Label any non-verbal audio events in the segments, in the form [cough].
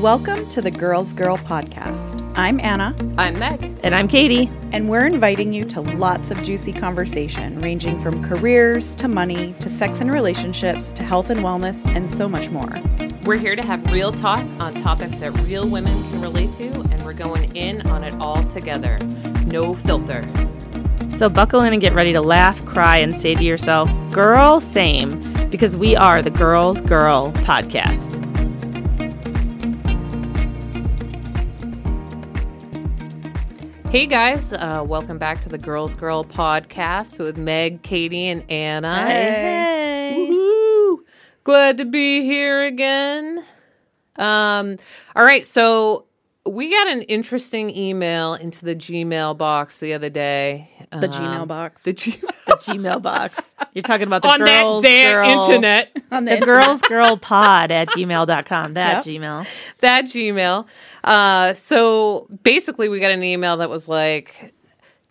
Welcome to the Girls Girl Podcast. I'm Anna, I'm Meg. And I'm Katie. and we're inviting you to lots of juicy conversation ranging from careers to money to sex and relationships to health and wellness and so much more. We're here to have real talk on topics that real women can relate to, and we're going in on it all together. No filter. So buckle in and get ready to laugh, cry, and say to yourself, girl, same, because we are the Girls Girl podcast. Hey guys, uh, welcome back to the Girls Girl podcast with Meg, Katie, and Anna. Hey. Woohoo! Glad to be here again. Um, all right, so we got an interesting email into the Gmail box the other day. The Um, Gmail box. The G- The Gmail box. [laughs] You're talking about the on girls there girl, internet. [laughs] on The girls girl pod at gmail.com. That Yep. Gmail. that Gmail. Uh, so basically, we got an email that was like,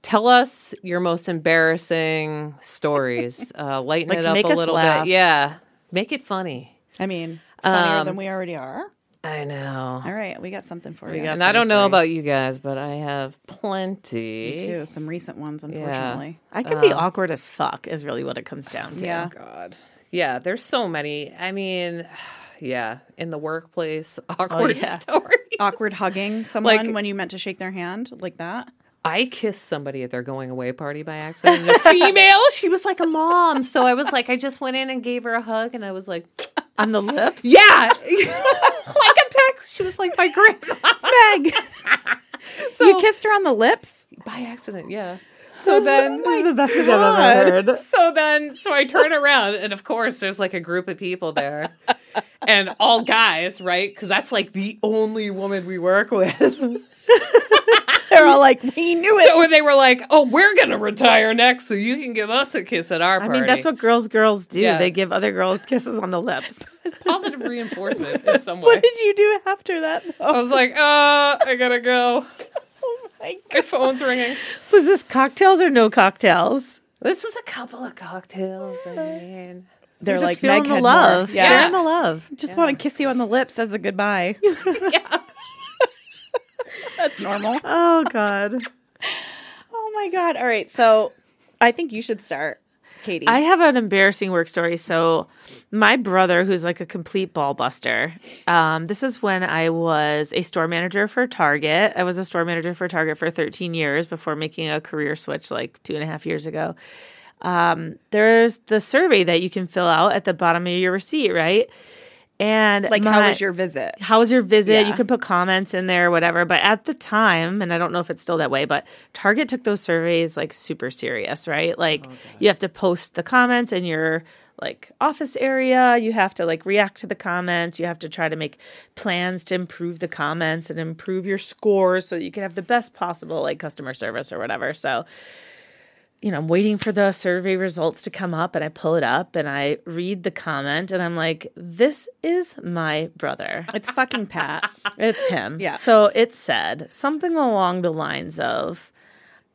"Tell us your most embarrassing stories. [laughs] Uh, lighten Like, it up a little laugh. bit. Yeah, make it funny." I mean, funnier Um, than we already are. I know. All right, we got something for you. got And I don't know about you guys, but I have plenty. Me too. Some recent ones, unfortunately. I could be um, awkward as fuck, is really what it comes down to. Yeah. God. Yeah, there's so many. I mean, [sighs] yeah, in the workplace, [laughs] oh, awkward yeah. stories. Awkward hugging someone Like- when you meant to shake their hand like that. I kissed somebody at their going away party by accident. A female. She was like a mom. So I was like, I just went in and gave her a hug, and I was like, [laughs] On the lips? yeah, [laughs] like a peck. [laughs] She was like my grandma. Meg, [laughs] So you kissed her on the lips? by accident, yeah. So then, This the best thing I've ever heard. so then, so I turn around, and of course, there's like a group of people there, and all guys, right? Because that's like the only woman we work with. [laughs] They're all like, we knew it. So when they were like, "Oh, we're gonna retire next, so you can give us a kiss at our party. I mean, that's what girls girls do. Yeah. They give other girls kisses on the lips. [laughs] It's positive reinforcement in [laughs] some way. what did you do after that? though? I was like, uh, I gotta go. [laughs] oh my My phone's ringing. Was this cocktails or no cocktails? This was a couple of cocktails. I mean, They're just like feeling Meg the love. more. Yeah. Sharing the love. Just want to kiss you on the lips as a goodbye. yeah. [laughs] That's normal. [laughs] Oh God. Oh my god. All right. So I think you should start, Katie. I have an embarrassing work story. So, my brother, who's like a complete ball buster, um, this is when I was a store manager for Target. I was a store manager for Target for 13 years before making a career switch like two and a half years ago. Um, there's the survey that you can fill out at the bottom of your receipt, right? And like, how was your visit? how was your visit? Yeah. You could put comments in there, whatever. But at the time, and I don't know if it's still that way, but Target took those surveys like super serious, right? Like oh, you have to post the comments in your like office area. You have to like react to the comments. You have to try to make plans to improve the comments and improve your scores so that you can have the best possible like customer service or whatever. So you know, I'm waiting for the survey results to come up and I pull it up and I read the comment and I'm like, this is my brother. It's fucking Pat. [laughs] It's him. Yeah. So it said something along the lines of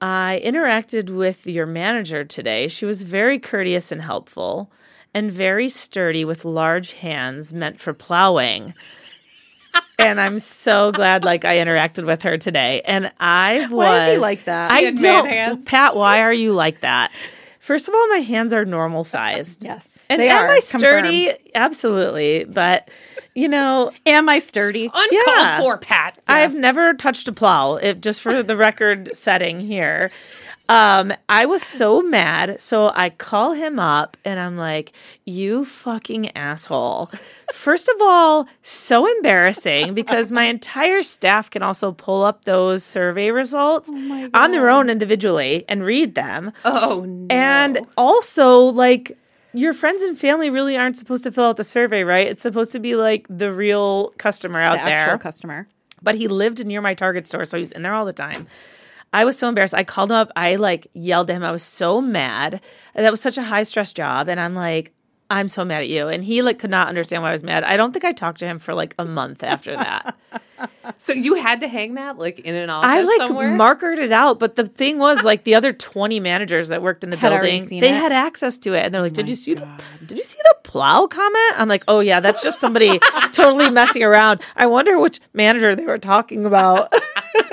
I interacted with your manager today. She was very courteous and helpful and very sturdy with large hands meant for plowing. And I'm so glad like I interacted with her today. And I was Why is he like that? I He had don't hands? Pat, why are you like that? First of all, my hands are normal sized. yes, And they am are I sturdy? confirmed. Absolutely. But you know, Am I sturdy? Uncalled Yeah. for, Pat. I've never touched a plow. If just for the record setting here. Um, I was so mad. So I call him up and I'm like, you fucking asshole. First of all, so embarrassing because my entire staff can also pull up those survey results on their own individually and read them. Oh no. And also, like, your friends and family really aren't supposed to fill out the survey, right? It's supposed to be like the real customer out The there actual customer. but he lived near my Target store, so he's in there all the time. I was so embarrassed. I called him up. I like yelled at him. I was so mad. That was such a high stress job. And I'm like, I'm so mad at you. And he like could not understand why I was mad. I don't think I talked to him for like a month after that. [laughs] So you had to hang that like in an office I like somewhere? markered it out, but the thing was like the other 20 managers that worked in the Had building, they it? had access to it. And they're like, oh "Did you see the Did you see the plow comment?" I'm like, "Oh yeah, that's just somebody [laughs] totally messing around. I wonder which manager they were talking about." [laughs]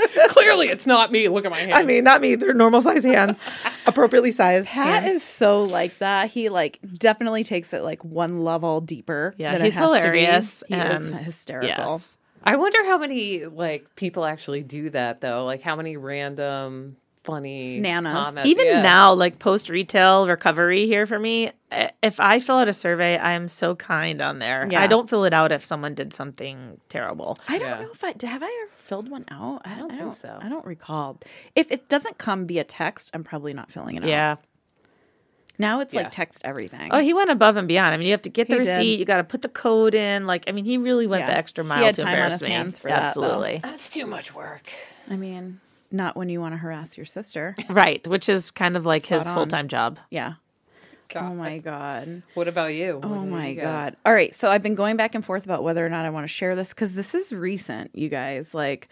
Clearly, it's not me. Look at my hands. I mean, not me. They're normal size hands, [laughs] appropriately sized. Pat hands. is so like that. He like definitely takes it like one level deeper. Yeah, than it he's has to be. hilarious He is and- hysterical. Yes. I wonder how many like people actually do that though. Like how many random funny Nanas. comments. Even Yeah. now, like post retail recovery here for me, eh, if I fill out a survey, I am so kind on there. Yeah. I don't fill it out if someone did something terrible. I don't Yeah. know if I have I ever filled one out. I don't, think so. I don't recall. If it doesn't come via text, I'm probably not filling it out. Yeah. Now it's Yeah. like text everything. Oh, he went above and beyond. I mean, you have to get the He did. receipt. You got to put the code in. Like, I mean, he really went Yeah. the extra mile He mile had to time on his me. hands for that, though. Absolutely. That's too much work. I mean, not when you want to harass your sister. right, which is kind of like his Spot on. full time job. Yeah. Oh god. Oh my god. What about you? What Oh my you got? god. All right, so I've been going back and forth about whether or not I want to share this cuz this is recent, you guys. Like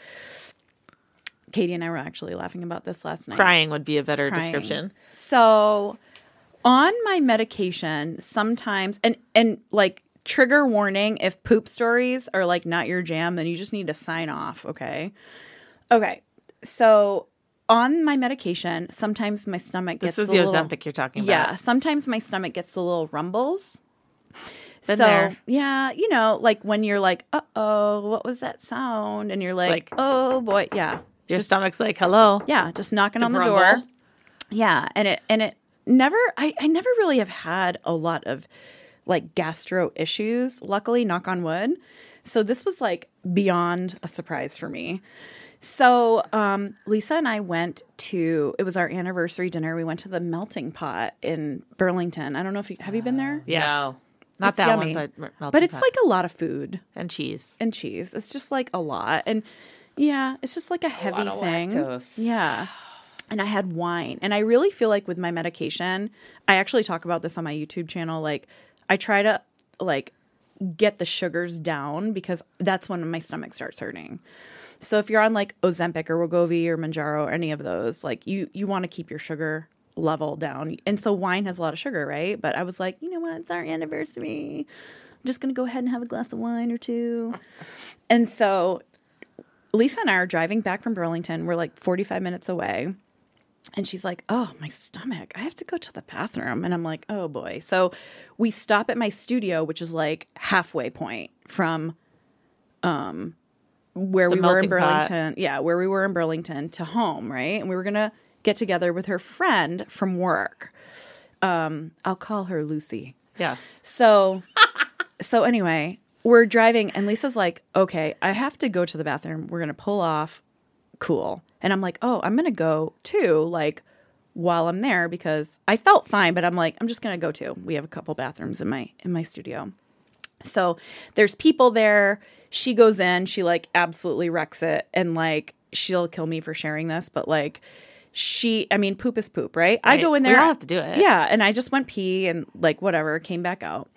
Katie and I were actually laughing about this last night. Crying would be a better Crying. description. So on my medication, sometimes and and like trigger warning if poop stories are like not your jam, then you just need to sign off, okay? Okay. So on my medication, sometimes my stomach This gets is a the little, Ozempic you're talking about. Yeah, sometimes my stomach gets the little rumbles. Been so there. yeah, you know, like when you're like, "Uh oh, what was that sound?" and you're like, Like- "Oh boy, yeah, Your stomach's like, hello. yeah," just knocking on the grumble. door. Yeah, and it and it never I I never really have had a lot of like gastro issues, luckily knock on wood. So this was like beyond a surprise for me. So um Lisa and I went to it was our anniversary dinner. We went to the melting pot in Burlington. I don't know if you have you been there? Yes. No. Not It's that yummy. one, but melting But it's pot. like a lot of food and cheese. and cheese. It's just like a lot. And yeah, it's just like a heavy of thing. lactose. Yeah. And I had wine. And I really feel like with my medication, I actually talk about this on my YouTube channel. Like I try to like get the sugars down because that's when my stomach starts hurting. So if you're on like Ozempic or Wegovy or Mounjaro or any of those, like you you want to keep your sugar level down. And so wine has a lot of sugar, right? But I was like, you know what? It's our anniversary. I'm just going to go ahead and have a glass of wine or two. [laughs] And so Lisa and I are driving back from Burlington. We're like 45 minutes away. And she's like, Oh, my stomach. I have to go to the bathroom. And I'm like, Oh boy. So we stop at my studio, which is like halfway point from um where The we were in pot. Burlington. Yeah, where we were in Burlington to home, right? And we were gonna get together with her friend from work. Um, I'll call her Lucy. Yes. So, [laughs] so anyway, we're driving, and Lisa's like, "Okay, I have to go to the bathroom. We're gonna pull off. Cool." And I'm like, "Oh, I'm gonna go too." Like while I'm there because I felt fine, but I'm like, I'm just gonna go too. We have a couple bathrooms in my in my studio. So there's people there. She goes in, she like absolutely wrecks it, and like she'll kill me for sharing this, but like she, I mean, poop is poop, right? I go in there. I have to do it. Yeah, and I just went pee and like whatever, came back out.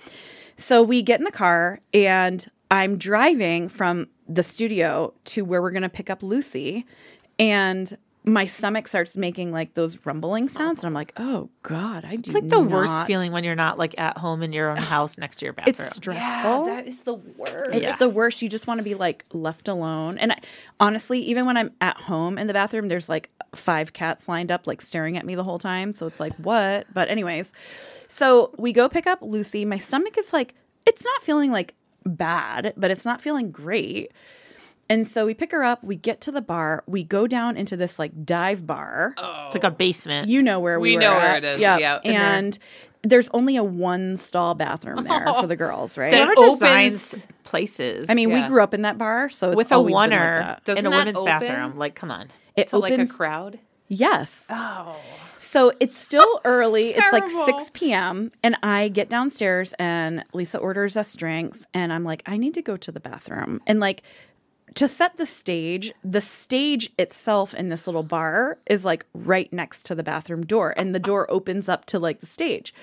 So we get in the car and I'm driving from the studio to where we're going to pick up Lucy and my stomach starts making like those rumbling sounds and I'm like, "Oh god, I do It's like the worst feeling when you're not like at home in your own [sighs] house next to your bathroom. It's stressful. Yeah, that is the worst. It's Yes. the worst. You just want to be like left alone. And I, honestly, even when I'm at home in the bathroom, there's like five cats lined up, like staring at me the whole time. So it's like, what? But, anyways, so we go pick up Lucy. My stomach is like, it's not feeling like bad, but it's not feeling great. And so we pick her up, we get to the bar, we go down into this like dive bar. Oh. It's like a basement. You know where we, We were know where at. it is, Yeah. yeah. Been there. And there's only a one stall bathroom there [laughs] for the girls, right? That Whoever opens- designs places. I mean, Yeah. we grew up in that bar, so it's with a always been like oneer in a that women's open? bathroom. Like, come on. It to like a opens. crowd. yes. Oh, So it's still [laughs] early. It's, like 6 p.m. And I get downstairs and Lisa orders us drinks. And I'm like, I need to go to the bathroom. And like, to set the stage, the stage itself in this little bar is like right next to the bathroom door. And the door opens up to like the stage.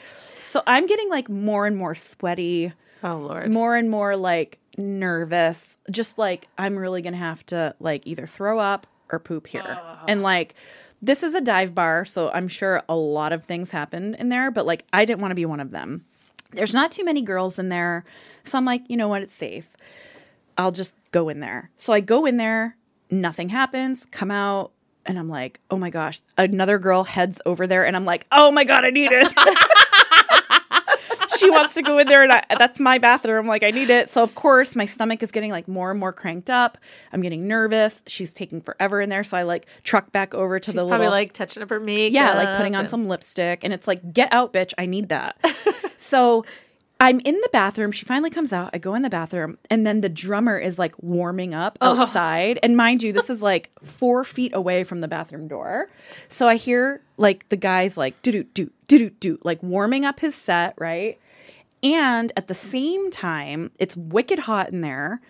So I'm getting like more and more sweaty, Oh Lord. more and more like nervous. Just like I'm really gonna have to like either throw up or poop here. Ah. And like this is a dive bar, so I'm sure a lot of things happened in there, but like I didn't want to be one of them. There's not too many girls in there. So I'm like, you know what, it's safe. I'll just go in there. So I go in there, nothing happens, come out, and I'm like, oh my gosh, another girl heads over there, and I'm like, oh my God, I need it. [laughs] she wants to go in there, and I, that's my bathroom. Like, I need it. So, of course, my stomach is getting like more and more cranked up. I'm getting nervous. She's taking forever in there. So I like truck back over to She's the probably little like touching up her makeup. yeah, like putting on and- some lipstick. And it's like, get out, bitch. I need that. [laughs] so I'm in the bathroom. She finally comes out. I go in the bathroom. And then the drummer is like warming up outside. And mind you, this is like four feet away from the bathroom door. So I hear like the guys like do do do do do do like warming up his set, right? And at the same time, it's wicked hot in there.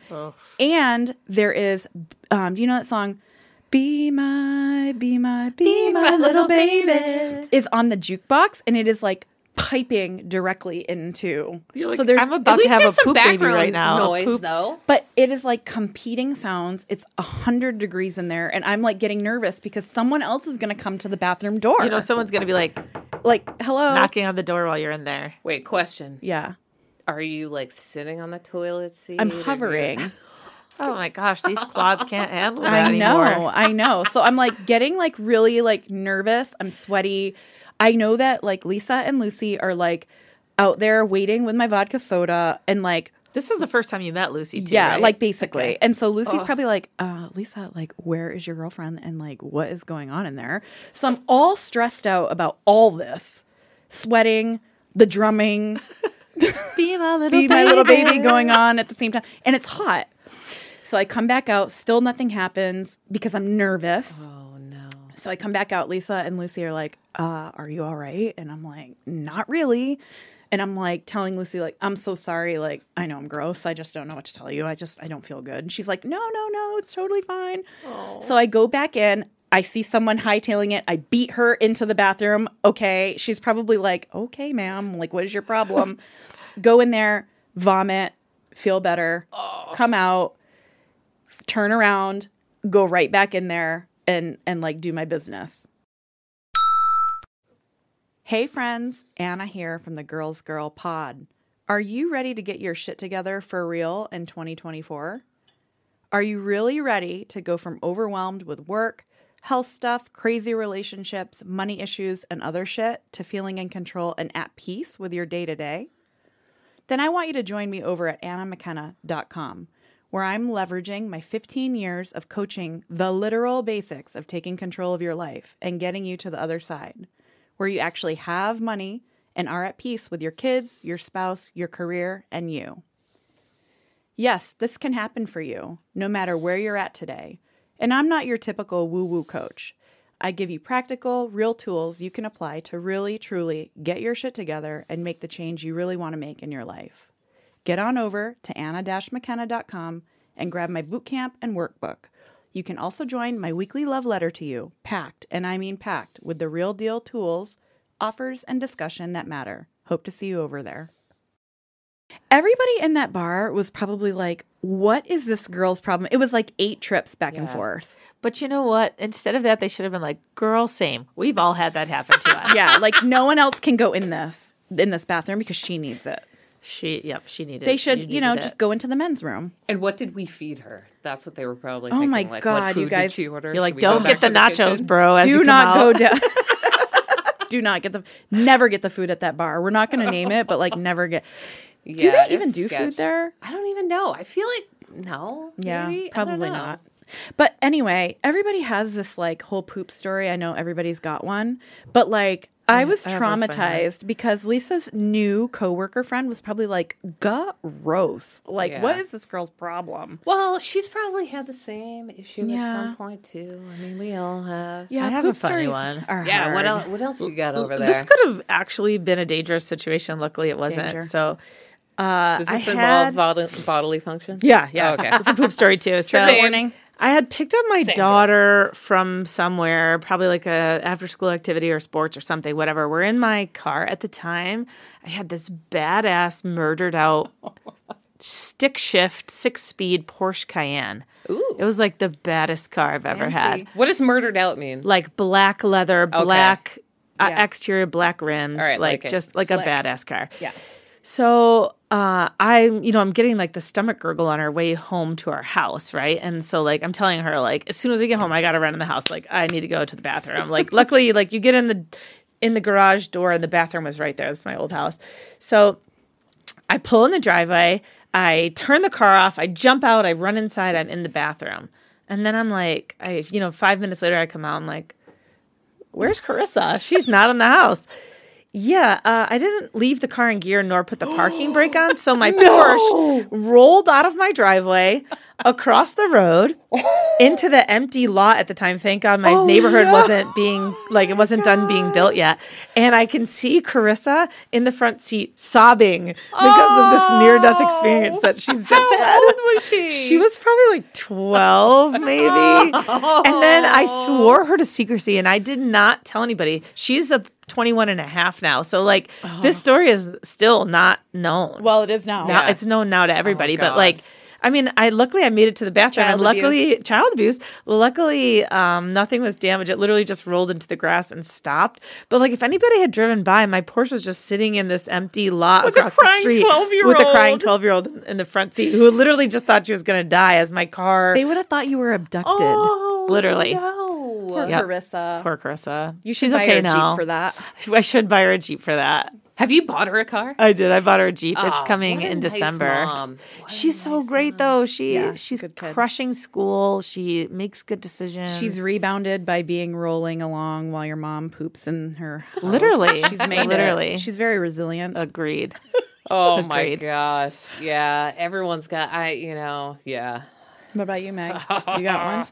And there is, um, do you know that song? Be my, be my, be, my, little baby, is on the jukebox, and it is like piping directly into. You're like, so there's, I'm At about to least have there's a some poop baby background right now. Noise, poop- though. but it is like competing sounds. It's a hundred degrees in there, and I'm like getting nervous because someone else is going to come to the bathroom door. You know, someone's gonna be like like hello, knocking on the door while you're in there. Wait, question. yeah. Are you like sitting on the toilet seat? I'm or do you- hovering. [laughs] Oh my gosh, these quads can't handle that I anymore. know, I know. So I'm like getting like really like nervous. I'm sweaty. I know that like Lisa and Lucy are like out there waiting with my vodka soda and like This is the first time you met Lucy, too. yeah, right? like basically. Okay. And so Lucy's probably like, uh, Lisa, like, where is your girlfriend? And like, what is going on in there? So I'm all stressed out about all this sweating, the drumming, [laughs] be my little be baby. my little baby going on at the same time. And it's hot. So I come back out, still nothing happens because I'm nervous. Oh. So I come back out. Lisa and Lucy are like, uh, "Are you all right?" And I'm like, "Not really." And I'm like telling Lucy, like, "I'm so sorry. Like, I know I'm gross. I just don't know what to tell you. I just I don't feel good." And she's like, "No, no, no. It's totally fine." So I go back in. I see someone hightailing it. I beat her into the bathroom. Okay, she's probably like, "Okay, ma'am. Like, what is your problem?" [laughs] go in there, vomit, feel better, come out, turn around, go right back in there and and like do my business. Hey friends, Anna here from the Girls Girl Pod. Are you ready to get your shit together for real in 2024? Are you really ready to go from overwhelmed with work, health stuff, crazy relationships, money issues, and other shit to feeling in control and at peace with your day to day? Then I want you to join me over at annamckenna.com, where I'm leveraging my 15 years of coaching the literal basics of taking control of your life and getting you to the other side, where you actually have money and are at peace with your kids, your spouse, your career, and you. Yes, this can happen for you, no matter where you're at today. And I'm not your typical woo woo coach. I give you practical, real tools you can apply to really, truly get your shit together and make the change you really want to make in your life. Get on over to anna-mckenna.com and grab my bootcamp and workbook. You can also join my weekly love letter to you, packed, and I mean packed, with the real deal tools, offers, and discussion that matter. Hope to see you over there. Everybody in that bar was probably like, What is this girl's problem? It was like eight trips back and forth. But you know what? Instead of that, they should have been like, girl, same. We've all had that happen to [laughs] us. Yeah, like no one else can go in this in this bathroom because she needs it. She, yep, she needed They should, you, needed know, it. just go into the men's room. And what did we feed her? That's what they were probably Oh thinking. my like, God, what you guys- Did she order? You're like, Should we don't get the to nachos, kitchen?" bro. As you Do come not out. go down. [laughs] do not get the never get the food at that bar. We're not going to name it, but like never get. Do Yeah, they even do sketch. food there? I don't even know. I feel like no. Yeah, maybe? Probably not. But anyway, everybody has this like whole poop story. I know everybody's got one, but like I was I have one friend. traumatized because Lisa's new coworker friend was probably like, gross. Like, Yeah. what is this girl's problem? Well, she's probably had the same issue at some point too. I mean, we all have. Yeah, I have a funny one. are Yeah. What else? What else you got over there? This could have actually been a dangerous situation. Luckily, it wasn't. Danger. So, uh, Does this I involve had- bod- bodily function? Yeah, yeah. Oh, okay. It's a poop story too. So, Same. Warning. I had picked up my Same daughter from somewhere, probably like a after school activity or sports or something, whatever. We're in my car at the time. I had this badass murdered out stick shift six speed Porsche Cayenne. Ooh. It was like the baddest car I've ever had. What does murdered out mean? Like black leather, black uh, Yeah. exterior, black rims, right, like like just like Slick. a badass car. Yeah. So uh, I'm, you know, I'm getting like the stomach gurgle on our way home to our house, right? And so like I'm telling her like as soon as we get home, I gotta run in the house. Like I need to go to the bathroom. Like [laughs] luckily, like you get in the in the garage door and the bathroom was right there. That's my old house. So I pull in the driveway. I turn the car off. I jump out. I run inside. I'm in the bathroom, and then I'm like, I, you know, five minutes later, I come out. I'm like, "Where's Carissa? She's not in the house." Yeah, uh, I didn't leave the car in gear nor put the parking brake on, so my [gasps] Porsche rolled out of my driveway across the road into the empty lot at the time. Thank God my oh, neighborhood wasn't being like it wasn't done being oh, built yet, and I can see Carissa in the front seat sobbing because of this near death experience that oh, she's just How had. old was she? She was probably like 12, maybe. And then I swore her to secrecy and I did not tell anybody. She's a 21 and a half now. So, like, this story is still not known. Well, it is now. now, Yeah. it's known now to everybody. but, like, I mean, I luckily I made it to the bathroom, Child and luckily abuse. child abuse. Luckily, um, nothing was damaged. It literally just rolled into the grass and stopped. But like, if anybody had driven by, my Porsche was just sitting in this empty lot With a across the street 12-year-old. with a crying twelve year old in the front seat who literally just thought she was going to die as my car. They would have thought you were abducted. Oh, Literally. No. Poor Yep. Carissa. Poor Carissa. You should She's buy okay her a now. Jeep for that. [laughs] I should buy her a Jeep for that. Have you bought her a car? I did. I bought her a Jeep. it's Oh, coming what a in nice December. mom. What a She's so nice great mom. though. She Yeah, she's crushing school. She makes good decisions. She's rebounded by being rolling along while your mom poops in her. house. literally [laughs] She's made literally it. She's very resilient. agreed. [laughs] Oh my gosh. Yeah. Everyone's got I you know, yeah. What about you, Meg? [laughs] You got one?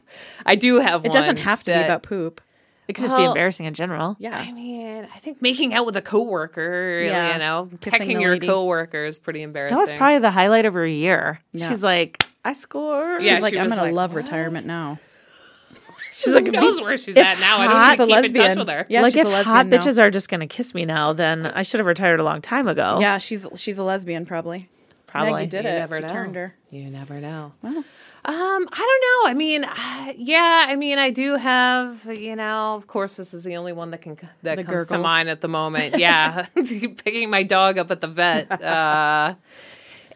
I do have one. It doesn't have to be that- about poop. It could just be Well, embarrassing in general. Yeah. I mean, I think making out with a coworker, Yeah. you know, Kissing pecking the your lady. coworker is pretty embarrassing. That was probably the highlight of her year. Yeah. She's like, I scored. Yeah, She's like, she I'm was gonna like, love "What?" retirement now. She's [laughs] like, Who if knows where she's if at now? I hot- don't She's a keep in touch lesbian. with her. Yeah, like she's if a lesbian hot now. bitches are just gonna kiss me now, then I should have retired a long time ago. Yeah, she's she's a lesbian probably. Probably. You did You it. never know. turned her. You never know. Well. Um, I don't know. I mean, uh, yeah. I mean, I do have. You know, of course, this is the only one that can that The comes to mind at the moment. Yeah, [laughs] picking my dog up at the vet. [laughs] Uh,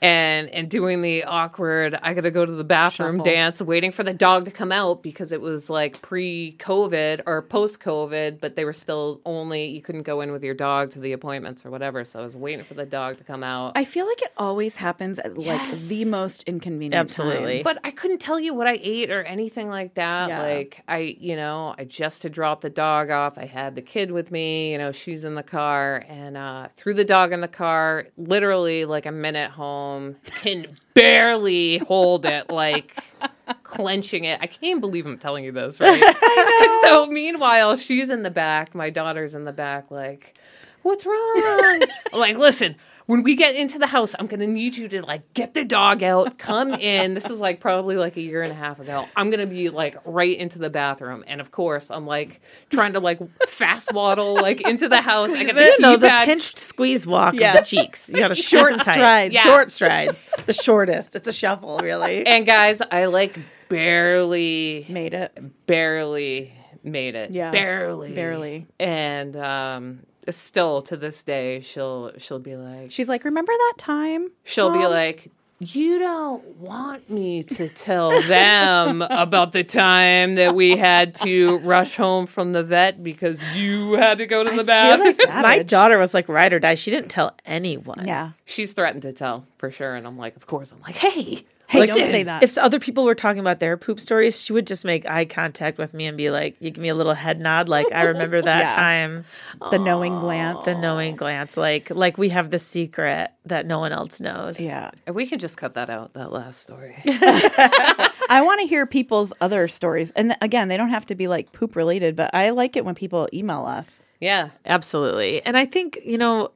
and and doing the awkward I got to go to the bathroom Shuffle. dance waiting for the dog to come out because it was like pre-covid or post-covid but they were still only you couldn't go in with your dog to the appointments or whatever so I was waiting for the dog to come out I feel like it always happens at like the most inconvenient. Absolutely. time. but I couldn't tell you what I ate or anything like that. Yeah. Like I, you know, I just had dropped the dog off. I had the kid with me. You know, she's in the car, and uh, threw the dog in the car. Literally, like a minute home, can barely hold it. Like [laughs] clenching it. I can't believe I'm telling you this, right? [laughs] so meanwhile, she's in the back. My daughter's in the back. Like, what's wrong? I'm like, listen. When we get into the house, I'm gonna need you to like get the dog out, come [laughs] in. This is like probably like a year and a half ago. I'm gonna be like right into the bathroom, and of course, I'm like trying to like fast waddle [laughs] like into the house. I got the know, the pinched squeeze walk Yeah. of the cheeks. You got [laughs] to Short strides. Yeah. Short strides. The shortest. It's a shuffle, really. and guys, I like barely, made it. barely made it. Yeah. barely, Barely. And um, still to this day, she'll she'll be like, She's like, remember that time? she'll be like, you don't want me to tell them about the time that we had to rush home from the vet because you had to go to the I feel bathroom. like my daughter was like ride or die. She didn't tell anyone. Yeah. She's threatened to tell for sure, and I'm like, of course. I'm like, hey, Hey, Like, don't say that. If other people were talking about their poop stories, she would just make eye contact with me and be like, "You give me a little head nod, like I remember [laughs] that Yeah. time." the knowing glance. The knowing glance, like like we have the secret that no one else knows. yeah. we can just cut that out. That last story. [laughs] I want to hear people's other stories. And again, they don't have to be like poop related, but I like it when people email us. yeah, absolutely. And I think you know,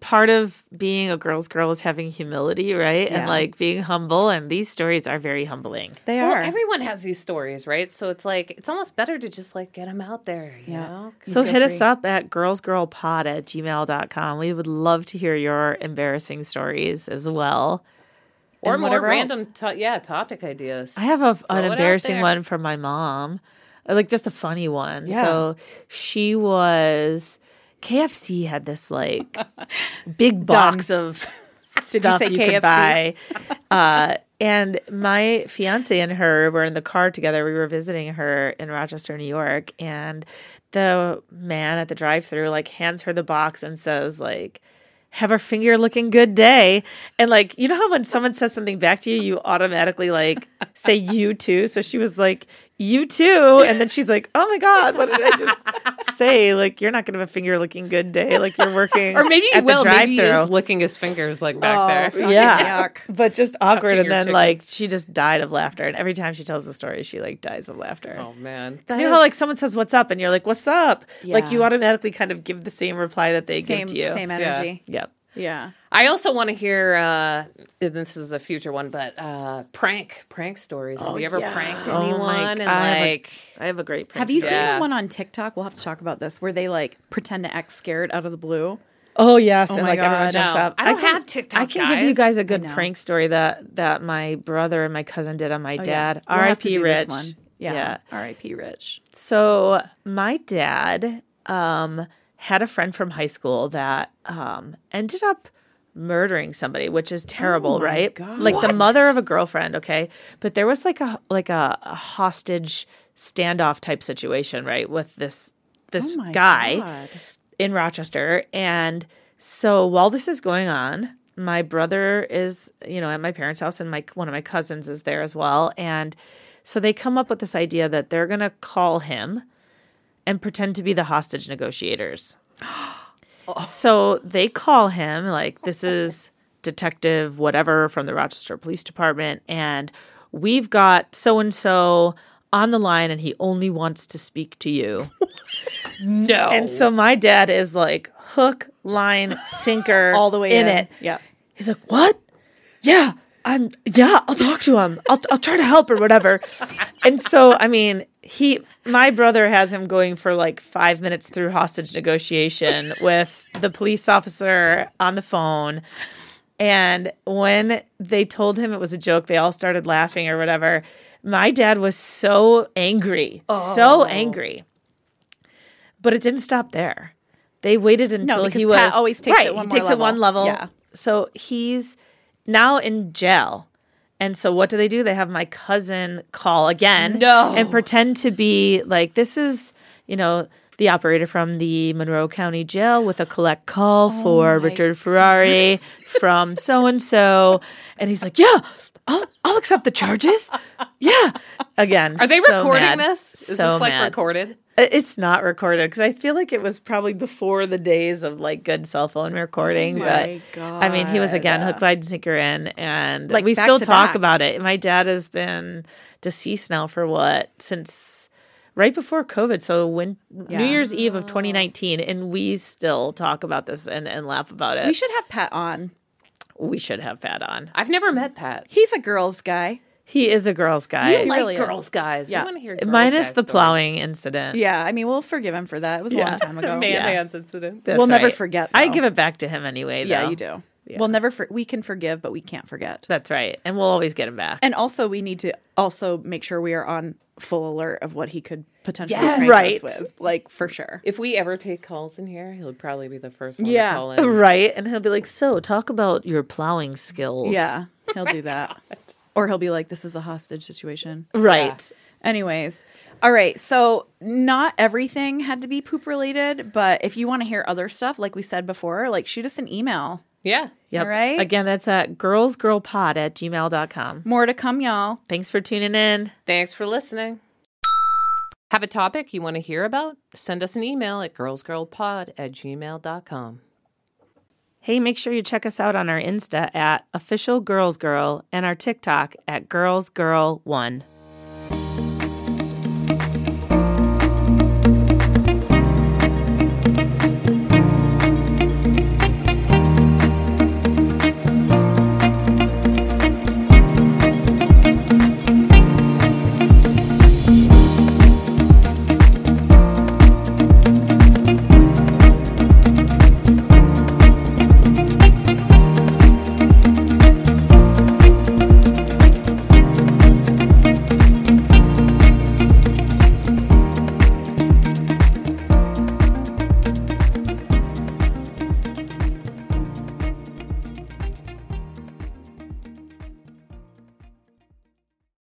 part of being a girl's girl is having humility, right? And like being humble. And these stories are very humbling. They Well, are. everyone has these stories, right? So it's like it's almost better to just like get them out there, you Yeah. know? So feel hit us up at girlsgirlpod at gmail.com. We would love to hear your embarrassing stories as well. Or And more whatever random, to- yeah, topic ideas. I have a, an embarrassing one from my mom, Uh, like just a funny one. Yeah. So she was KFC had this like [laughs] big box of [laughs] Did you stuff you KFC? could buy. Uh, and my fiance and her were in the car together. We were visiting her in Rochester, New York, and the man at the drive-through like hands her the box and says like have a finger looking good day. And like, you know how when someone says something back to you, you automatically like say you too. So she was like, you too. And then she's like, oh my God, what did I just [laughs] say? Like, you're not going to have a finger looking good day. Like, you're working. or maybe he at the will. Maybe he drive-thru. is licking his fingers like back Oh, there. [laughs] Yeah. yuck. But just awkward. Touching And then chicken. like she just died of laughter. And every time she tells the story, she like dies of laughter. Oh man. 'Cause you know how like someone says what's up and you're like, what's up? Like you automatically kind of give the same reply that they Same, give to you. same energy. Yep. Yeah. I also want to hear. uh and This is a future one, but uh prank prank stories. Have you ever yeah. pranked Oh, my anyone? God. and I have a- like, I have a great prank Have you story. seen Yeah. the one on TikTok? We'll have to talk about this where they like pretend to act scared out of the blue. Oh yes, and my like everyone jumps No, up. I don't can, have TikTok, I can give you guys. guys a good prank story that that my brother and my cousin did on my Oh, dad. yeah. We'll have R.I.P. this Rich. one. Yeah. R.I.P. Rich. So my dad um, had a friend from high school that um, ended up murdering somebody, which is terrible, Oh right? God. Like the mother of a girlfriend, okay? But there was like a like a, a hostage standoff type situation, right? With this this Oh guy God. in Rochester. And so while this is going on, my brother is, you know, at my parents' house and my one of my cousins is there as well. And so they come up with this idea that they're going to call him and pretend to be the hostage negotiators. [gasps] Oh. So they call him like this is detective whatever from the Rochester Police Department and we've got so and so on the line and he only wants to speak to you. [laughs] no. And so my dad is like hook, line, sinker, [laughs] All the way in, in. it. Yeah. He's like, "What? Yeah, I'm. Yeah, I'll talk to him. I'll I'll try to help or whatever." [laughs] and so, I mean, he, my brother, has him going for like five minutes through hostage negotiation [laughs] with the police officer on the phone. And when they told him it was a joke, they all started laughing or whatever. My dad was so angry, Oh. so angry. But it didn't stop there. They waited until because he was Pat always takes it right, one he more takes it one level. level. Yeah. So he's now in jail. And so what do they do? They have my cousin call again No. and pretend to be like this is, you know, the operator from the Monroe County Jail with a collect call oh for Oh my Richard Ferrari [laughs] from so and so. And he's like, Yeah, I'll, I'll accept the charges. Yeah. Again. Are they so recording mad. this? Is so this like mad. recorded? It's not recorded because I feel like it was probably before the days of like good cell phone recording. Oh but my I mean, he was again hook, line, sinker in, and Like, we still talk back. about it. My dad has been deceased now for what since right before COVID, so when Yeah. New Year's Eve of 2019, and we still talk about this and, and laugh about it. We should have Pat on. we should have Pat on. I've never met Pat. He's a girl's guy. He is a girl's guy. We like really is. girls, guys. Yeah. We want to hear girls Minus guys the stories. plowing incident. Yeah. I mean, we'll forgive him for that. It was a Yeah. long time ago. Man Yeah. hands incident. That's We'll never right. forget, I give it back to him anyway. Yeah, you do. Yeah. We'll never. For- we can forgive, but we can't forget. That's right, and we'll always get him back. And also, we need to also make sure we are on full alert of what he could potentially Yes. prank us Right. with, like for sure. If we ever take calls in here, he'll probably be the first one Yeah. to call in. Right. And he'll be like, So, talk about your plowing skills. Yeah, he'll do that, [laughs] or he'll be like, "This is a hostage situation." Right. Anyways, all right. So not everything had to be poop related, but if you want to hear other stuff, like we said before, like shoot us an email. Yeah. Yep. All right. Again, that's at girlsgirlpod at gmail.com. More to come, y'all. Thanks for tuning in. Thanks for listening. Have a topic you want to hear about? Send us an email at girlsgirlpod at gmail.com. Hey, make sure you check us out on our Insta at official girls girl and our TikTok at girlsgirl1.